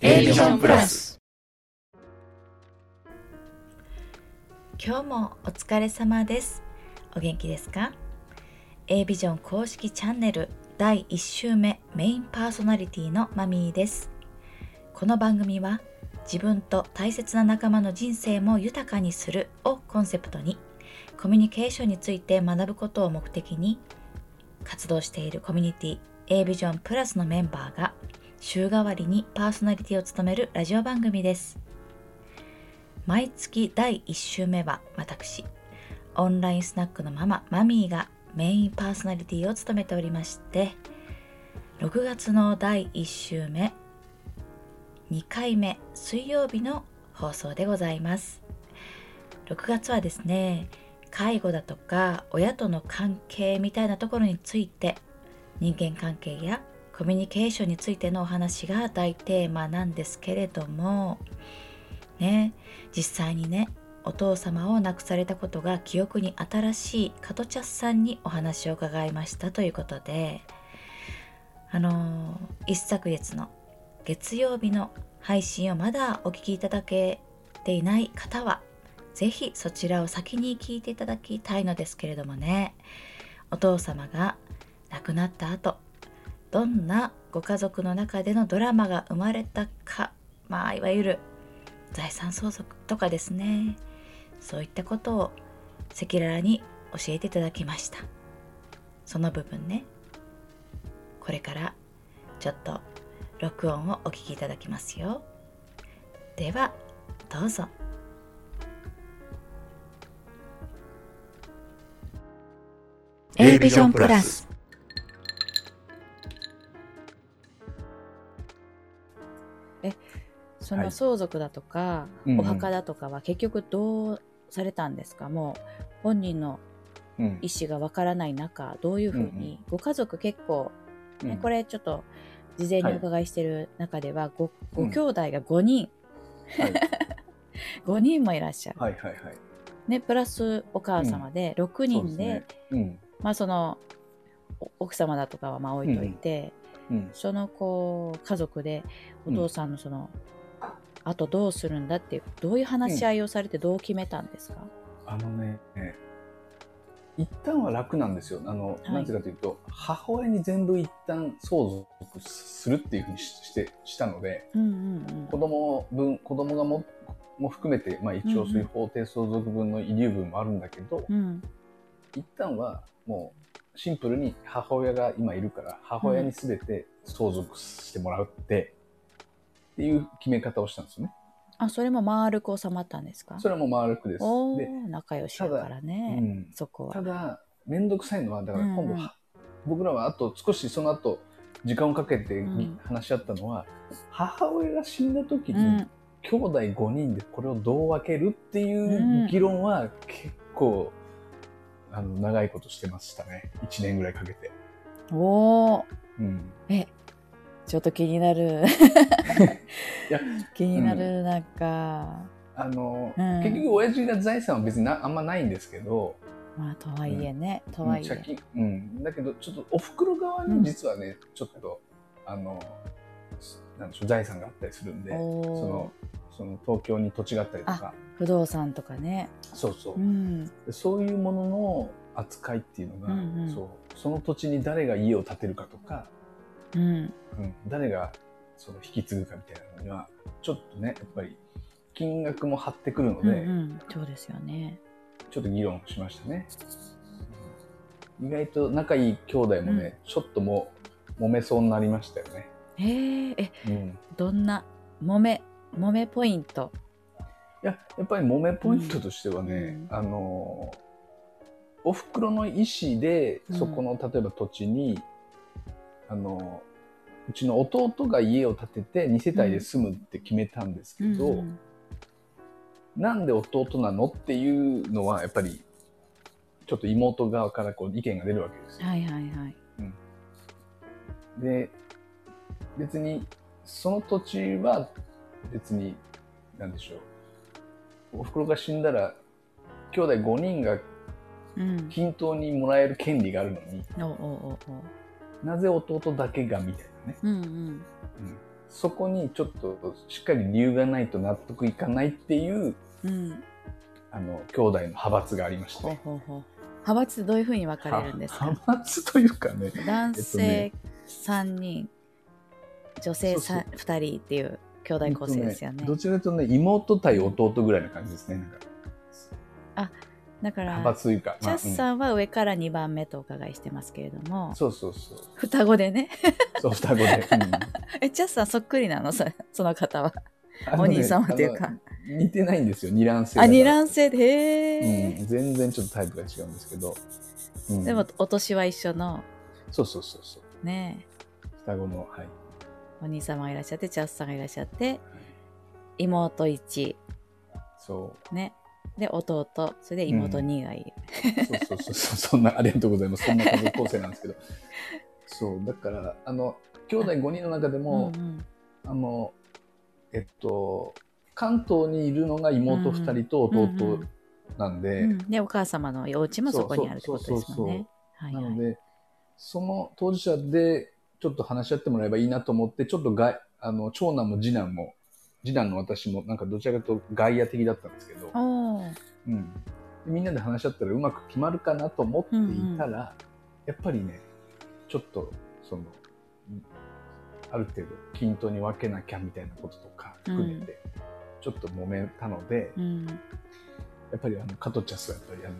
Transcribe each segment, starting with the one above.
A ビジョンプラス。今日もお疲れ様です。お元気ですか？A ビジョン公式チャンネル第1週目メインパーソナリティのマミーです。この番組は自分と大切な仲間の人生も豊かにするをコンセプトにコミュニケーションについて学ぶことを目的に活動しているコミュニティ A ビジョンプラスのメンバーが週替わりにパーソナリティを務めるラジオ番組です。毎月第1週目は私オンラインスナックのマママミーがメインパーソナリティを務めておりまして6月の第1週目2回目水曜日の放送でございます。6月はですね介護だとか親との関係みたいなところについて人間関係やコミュニケーションについてのお話が大テーマなんですけれどもね実際にねお父様を亡くされたことが記憶に新しい加トチャスさんにお話を伺いましたということであの一昨月の月曜日の配信をまだお聞きいただけていない方はぜひそちらを先に聞いていただきたいのですけれどもねお父様が亡くなった後どんなご家族の中でのドラマが生まれたか。まあいわゆる財産相続とかですね。そういったことを赤裸々に教えていただきました。その部分ね。これからちょっと録音をお聞きいただきますよ。ではどうぞ。A ビジョンプラスその相続だとか、うんうん。お墓だとかは結局どうされたんですか？もう本人のうん。意思がわからない中どういうふうに、ご家族結構、ねうん。これちょっと事前にお伺いしてる中では、ごごうん。兄弟が5人、はい。5人もいらっしゃる、はいはいはい。ね、プラスお母様で6人で,、そうすね。うん。まあそのお奥様だとかはまあ置いといて、うん。そのこう家族でお父さんのその、あとどうするんだっていうどういう話し合いをされてどう決めたんですか、あのね、一旦は楽なんですよ。あの、はい。なぜかというと、母親に全部一旦相続するっていうふうにししてしたので、うんうん子供分、子供がもも含めて、まあ一応そういう法定相続分の遺留分もあるんだけど、うんうん。一旦はもうシンプルに母親が今いるから、母親に全て相続してもらうって、っていう決め方をしたんですよね。あそれも丸く収まったんですか？それも丸くです。おでー仲良しだからね、うん。そこは。ただ面倒くさいのはだから今度、うんうん。僕らはあと少しその後時間をかけてうん。話し合ったのは、母親が死んだ時に、うん。兄弟5人でこれをどう分けるっていう議論は結構、あの長いことしてましたね。1年ぐらいかけて。おー。うん、えちょっと気になる。いや気になる、なんか。あのうん。結局親父が財産は別になあんまないんですけど、まあとはいえね、とはいえ。借金、うん、だけどちょっとお袋側に実はね、ちょっとあのなんでしょう財産があったりするんでそのその東京に土地があったりとか。不動産とかね。そうそう。う、ん。でそういうものの扱いっていうのが、うんうん。そうその土地に誰が家を建てるかとか、うん。うん、誰がその引き継ぐかみたいなのにはちょっとねやっぱり金額も張ってくるので、うんうん。そうですよね。ちょっと議論しましたね。意外と仲いい兄弟もね、ちょっともう揉めそうになりましたよね。へーえうん、どんな揉め揉めポイント？いややっぱり揉めポイントとしてはね、うん。あのお袋の意思でうん。そこの例えば土地に、あのうちの弟が家を建てて2世帯で住むって決めたんですけど、うん。なんで弟なのっていうのはやっぱりちょっと妹側からこう意見が出るわけですよ。はいはいはい。で別にその土地は別に何でしょう。おふくろが死んだら兄弟5人がうん。均等にもらえる権利があるのにおおおおなぜ弟だけがみたいなね、うんうん。そこにちょっとしっかり理由がないと納得いかないっていううん。あの兄弟の派閥がありまして。派閥どういうふうに分かれるんですか？派閥というかね男えっ性3人、女性そうそう。さ2人っていう兄弟構成ですよね。どちらかというとね妹対弟ぐらいな感じですねなんかだから、チャッさんんは上から2番目とお伺いしてますけれども、そうそうそう。双子でね。そう双子で、う んえ、チャッさんそっくりなの？そその方は。お兄様っていうか。似てないんですよ二卵性あ、二卵性？で、へー。うん、全然ちょっとタイプが違うんですけど、うん。でも、お年は一緒の、そうそうそうそう。ね、双子のはい。お兄様がいらっしゃって、チャッさんがいらっしゃって、妹1、そね。で、弟、それで妹2がいる。うそうそうそうそう。そんなありがとうございます。そんな家族構成なんですけど。そう。だからあの兄弟5人の中でも、うんうんあのえっと関東にいるのが妹2人とうんう弟ん。なんで、うん。で、お母様のお家もそこにあるってことですもんね。なのでその当事者でちょっと話し合ってもらえばいいなと思ってちょっとがあの長男も次男も次男の私もなんかどちらかというと外野的だったんですけど、うん、でみんなで話し合ったらうまく決まるかなと思っていたら、やっぱりねちょっとそのうんある程度均等に分けなきゃみたいなこととか含めて、ちょっと揉めたので、うん。やっぱりあのカトチャスはやっぱりあの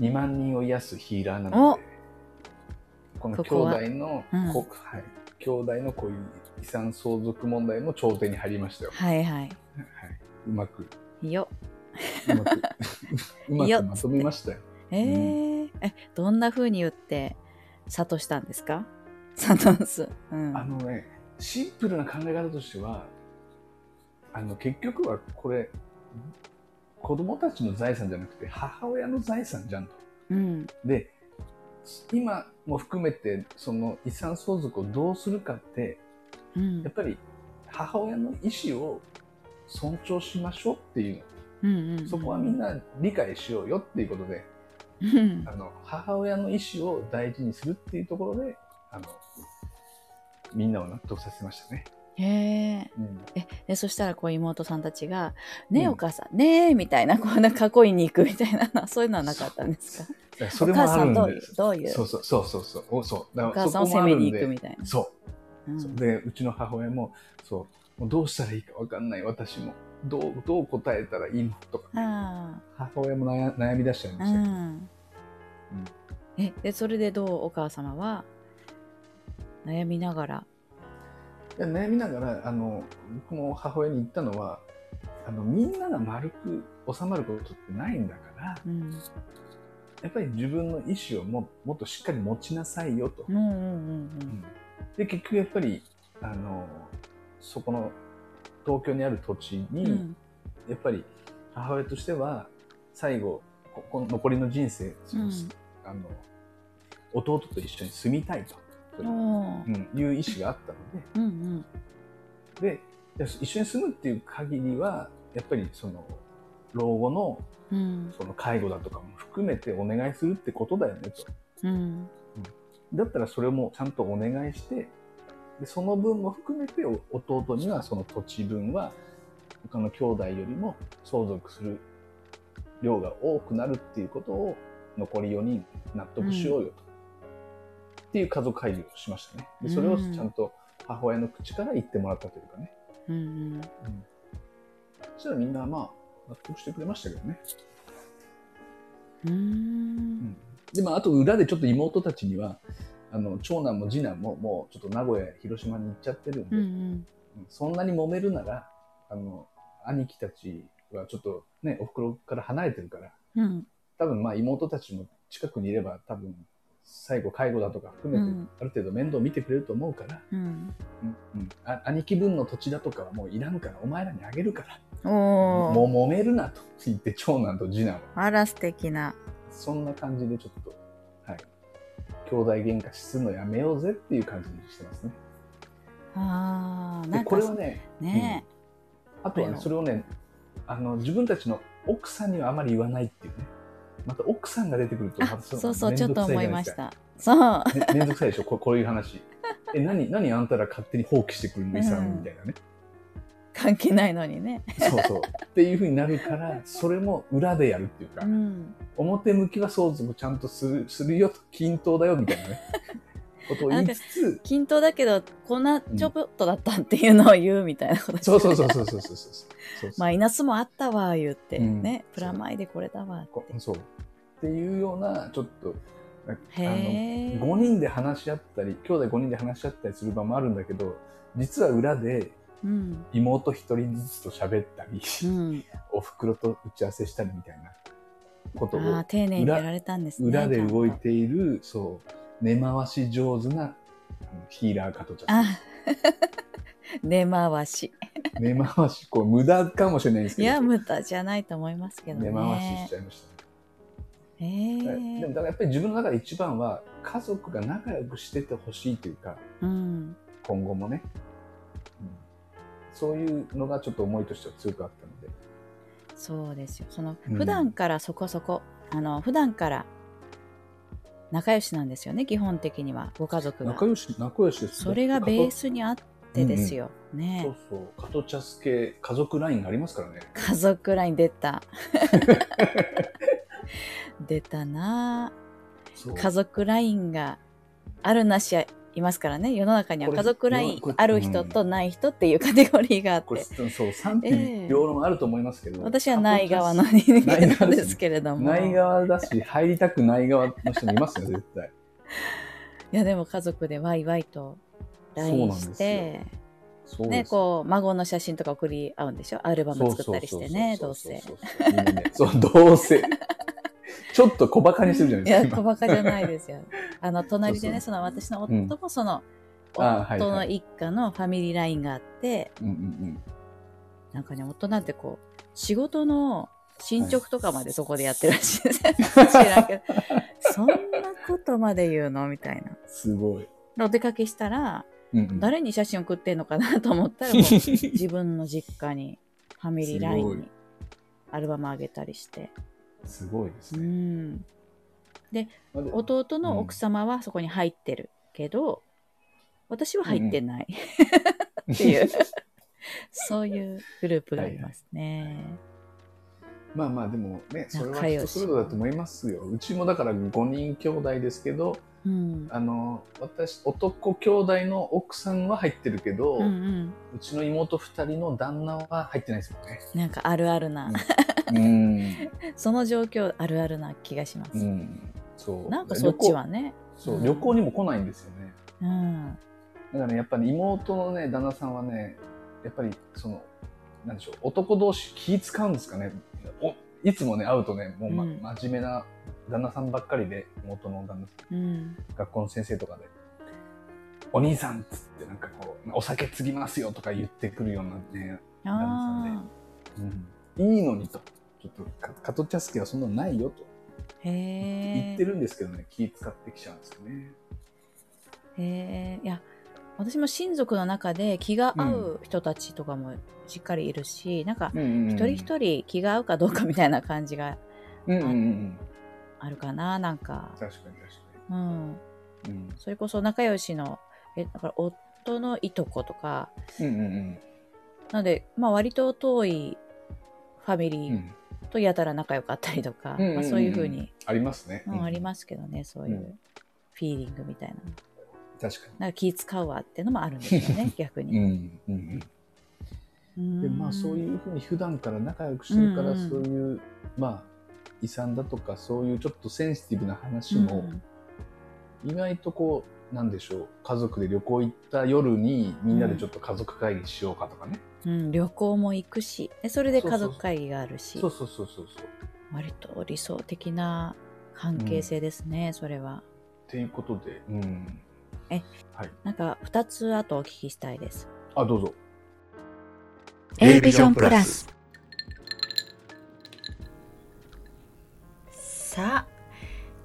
2万人を癒すヒーラーなのでこの兄弟のうん。こはい、兄弟のこういう遺産相続問題も頂点に入りましたよ。はいはい。はい、うまくよ。うまく うまくまとめましたよ。えーえ、どんな風に言って諭したんですか？諭す。うん。あのね、シンプルな考え方としては、あの結局はこれ、子供たちの財産じゃなくて母親の財産じゃんと。うん。で、今も含めてその遺産相続をどうするかって、うんやっぱり母親の意思を尊重しましょうっていう、うんうん。そこはみんな理解しようよっていうことで、うん。あの母親の意思を大事にするっていうところで、あのみんなを納得させましたね。へえ。うんえ、で、そしたらこう妹さんたちが、ねえ、うんお母さん、ねえ、みたいな、こうなんか囲いに行くみたいなそういうのはなかったんですか？それもあるんです。どういうそう？そうそうそうそうおそうだおから母さんを攻めに行くみたいな。そうでうちの母親もそうどうしたらいいかわかんない私もどうどう答えたらいいのとか、あ母親も悩悩み出しちゃいあ。ましたけど、うん。え、で、それでどうお母様は悩みながら？悩みながらあの僕も母親に言ったのはあのみんなが丸く収まることってないんだからうん。やっぱり自分の意思をももっとしっかり持ちなさいよと。うんうんうんで結局やっぱりあのそこの東京にある土地に、うん。うん。やっぱり母親としては最後こ残りの人生、うんあの弟と一緒に住みたいと、おーうん、いう意思があったのうんうん。でで一緒に住むっていう限りはやっぱりその老後のうん。その介護だとかも含めてお願いするってことだよねと。うん。だったらそれもちゃんとお願いしてでその分も含めてお弟にはその土地分は他の兄弟よりも相続する量が多くなるっていうことを残り4人納得しようよと、っていう家族会議をしましたね。でそれをちゃんと母親の口から言ってもらったというかね、うんうん。うん、そしたらみんなまあ納得してくれましたけどね、うーん。でまああと裏でちょっと妹たちにはあの長男も次男ももうちょっと名古屋や広島に行っちゃってるんで、うんうん。うんそんなに揉めるならあの兄貴たちはちょっとねお袋から離れてるからうん。多分まあ妹たちも近くにいれば多分最後介護だとか含めてうんある程度面倒見てくれると思うから、うん。うんうんあ兄貴分の土地だとかはもういらんからお前らにあげるからおお。もう揉めるなと言って長男と次男はあら素敵な。そんな感じでちょっとはい兄弟喧嘩するのやめようぜっていう感じにしてますねああ。これはねねあとはね、それをね、あの自分たちの奥さんにはあまり言わないっていうね。また奥さんが出てくると、まあたそうそう、ちょっと思いました。そう。ねめんどくさいでしょ、ここういう話。え何何あんたら勝手に放棄してくるの遺産うんみたいなね、関係ないのにね。そうそうっていうふうになるからそれも裏でやるっていうか、うん。表向きは相続ちゃんとするするよ均等だよみたいなねことを言いつつ均等だけどこんなちょこっとだったっていうのを言うみたいなこと、そうそうそうそうそうそうそうマイナスもあったわ言ってね、プラマイでこれだわって。そう。っていうようなちょっとあの5人で話し合ったり兄弟5人で話し合ったりする場もあるんだけど実は裏で妹1人ずつと喋ったり、うん、おふくろと打ち合わせしたりみたいなことを丁寧にやられたんです、ね、裏で動いているそう。根回し上手なヒーラー加藤ちゃんあ 根回し。根回しこう無駄かもしれないですけどいや、無駄じゃないと思いますけどね。根回ししちゃいましたへね、でもだからやっぱり自分の中で一番は家族が仲良くしててほしいというかうん。今後もね、うん、そういうのがちょっと思いとしては強くあったのでそうですよ。その、うん普段からそこそこ、あの、普段から仲良しなんですよね、基本的には、ご家族が仲。良し仲良しですそれがベースにあってですよ。そねう。そう加藤茶助家族ラインがありますからね家族ライン出た。出たなそう家族ラインがあるなしいますからね。世の中には家族ラインある人とない人っていうカテゴリーがあっこれてそう賛ええ。否両論あると思いますけど、私はない側の人間なんですけれども。ない側だし入りたくない側の人もいますよ絶対。いやでも家族でワイワイとそう LINE なんですよ。してねこう孫の写真とか送り合うんでしょ？アルバム作ったりしてねどうせ。そうどうせ。ちょっと小バカにするじゃないいですかや小バカじゃないですよあの隣でねそその私の夫うん。もその夫の一家のファミリーラインがあって今うんうん。なんかね夫なんてこう仕事の進捗とかまでそこでやってるらしいです、知らんけど。そんなことまで言うの？みたいな。すごい、お出かけしたらうんうん、誰に写真送ってんのかなと思ったら 自分の実家にファミリーラインにアルバムあげたりして。すごいですうね、ん。まあで弟の奥様はそこに入ってるけど、私は入ってない、っていう。そういうグループがありますね。まあまあでもねそれは人それぞれだと思いますよ。うちもだから5人兄弟ですけどうん。あの私男兄弟の奥さんは入ってるけど、うんううんちの妹2人の旦那は入ってないですもんね。なんかあるあるな、うん、その状況あるあるな気がします。うん、そう。なんかそっちはね。そう、うん。旅行にも来ないんですよね。うん。だからねやっぱり妹のね旦那さんはねやっぱりそのなんでしょう男同士気使うんですかね。おいつもね会うとねもう、まうん。真面目な旦那さんばっかりで妹の旦那さん。うん。学校の先生とかで「お兄さん」っつってなんかこう「お酒継ぎますよ」とか言ってくるようなね、あうん、いいのにと。ちょっとか加藤茶助はそんなのないよと。言ってるんですけどね気使ってきちゃうんですよね。へえ。いや、私も親族の中で気が合う人たちとかもしっかりいるし、なんか一人一人気が合うかどうかみたいな感じが人うんうんうん。うんあるかな、なんか。確かに確かうん。にうん。それこそ仲良しの、え、だから夫のいとことか、うんうんなので、まあ割と遠いファミリーうんとやたら仲良かったりとか、うんうんうん。まあ、そういうふうに、ありますね、うんありますすけどね、そういううん。フィーリングみたいな。確かなんか気使うわっていうのもあるんですよね、逆に、に。うんうんうん、でまあそういうふうに普段から仲良くしてるから、うん。うんそういうまあ遺産だとかそういうちょっとセンシティブな話うん。も、意外とこうなんでしょう家族で旅行行った夜にみんなでちょっと家族会議しようかとかね、うん、旅行も行くし。でそれで家族会議があるし。そうそうそうそう。そう割と理想的な関係性ですね、それは。っていうことでうん。えはい。なんか2つあとお聞きしたいです。あどうぞ。A ビジョンプラス。さあ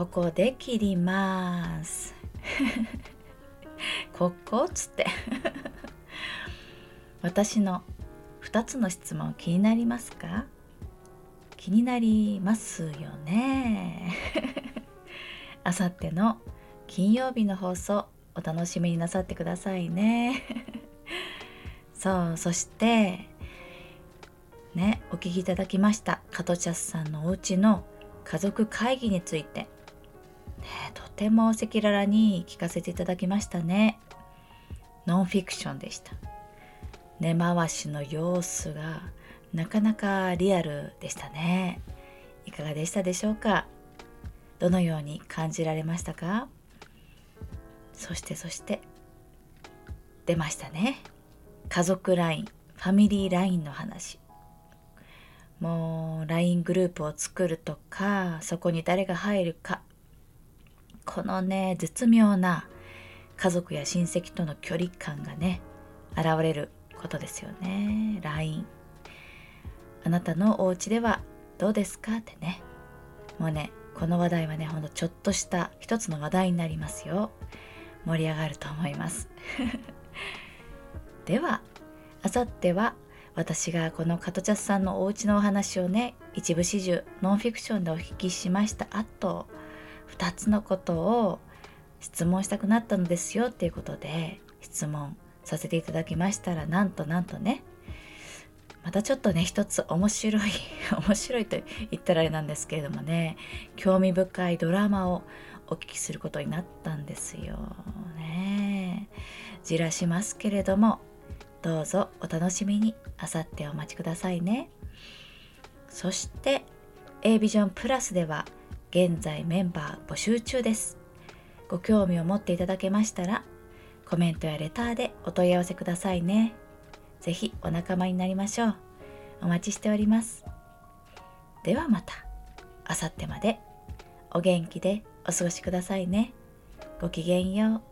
ここで切ります。ここっつって。私の2つの質問気になりますか？気になりますよね。あさっての金曜日の放送お楽しみになさってくださいね。そうそしてねお聞きいただきましたカトチャスさんのお家の家族会議について、とても赤裸々に聞かせていただきましたね。ノンフィクションでした。根回しの様子がなかなかリアルでしたね。いかがでしたでしょうか？どのように感じられましたか？そしてそして出ましたね。家族 LINE ファミリー LINE の話。もう LINE グループを作るとかそこに誰が入るかこのね絶妙な家族や親戚との距離感がね現れることですよね。LINE あなたのお家ではどうですかってね。もうねこの話題はねほんとちょっとした一つの話題になりますよ。盛り上がると思います。ではあさっては私がこのカトチャスさんのお家のお話をね一部始終ノンフィクションでお聞きしました後2つのことを質問したくなったのですよっていうことで質問させていただきましたらなんとなんとねまたちょっとね一つ面白い 面白いと言ったらあれなんですけれどもね興味深いドラマをお聞きすることになったんですよね。じらしますけれどもどうぞお楽しみに。あさってお待ちくださいね。そして A ビジョンプラスでは現在メンバー募集中ですご興味を持っていただけましたらコメントやレターでお問い合わせくださいね。ぜひお仲間になりましょう。お待ちしております。ではまた、あさってまでお元気でお過ごしくださいね。ごきげんよう。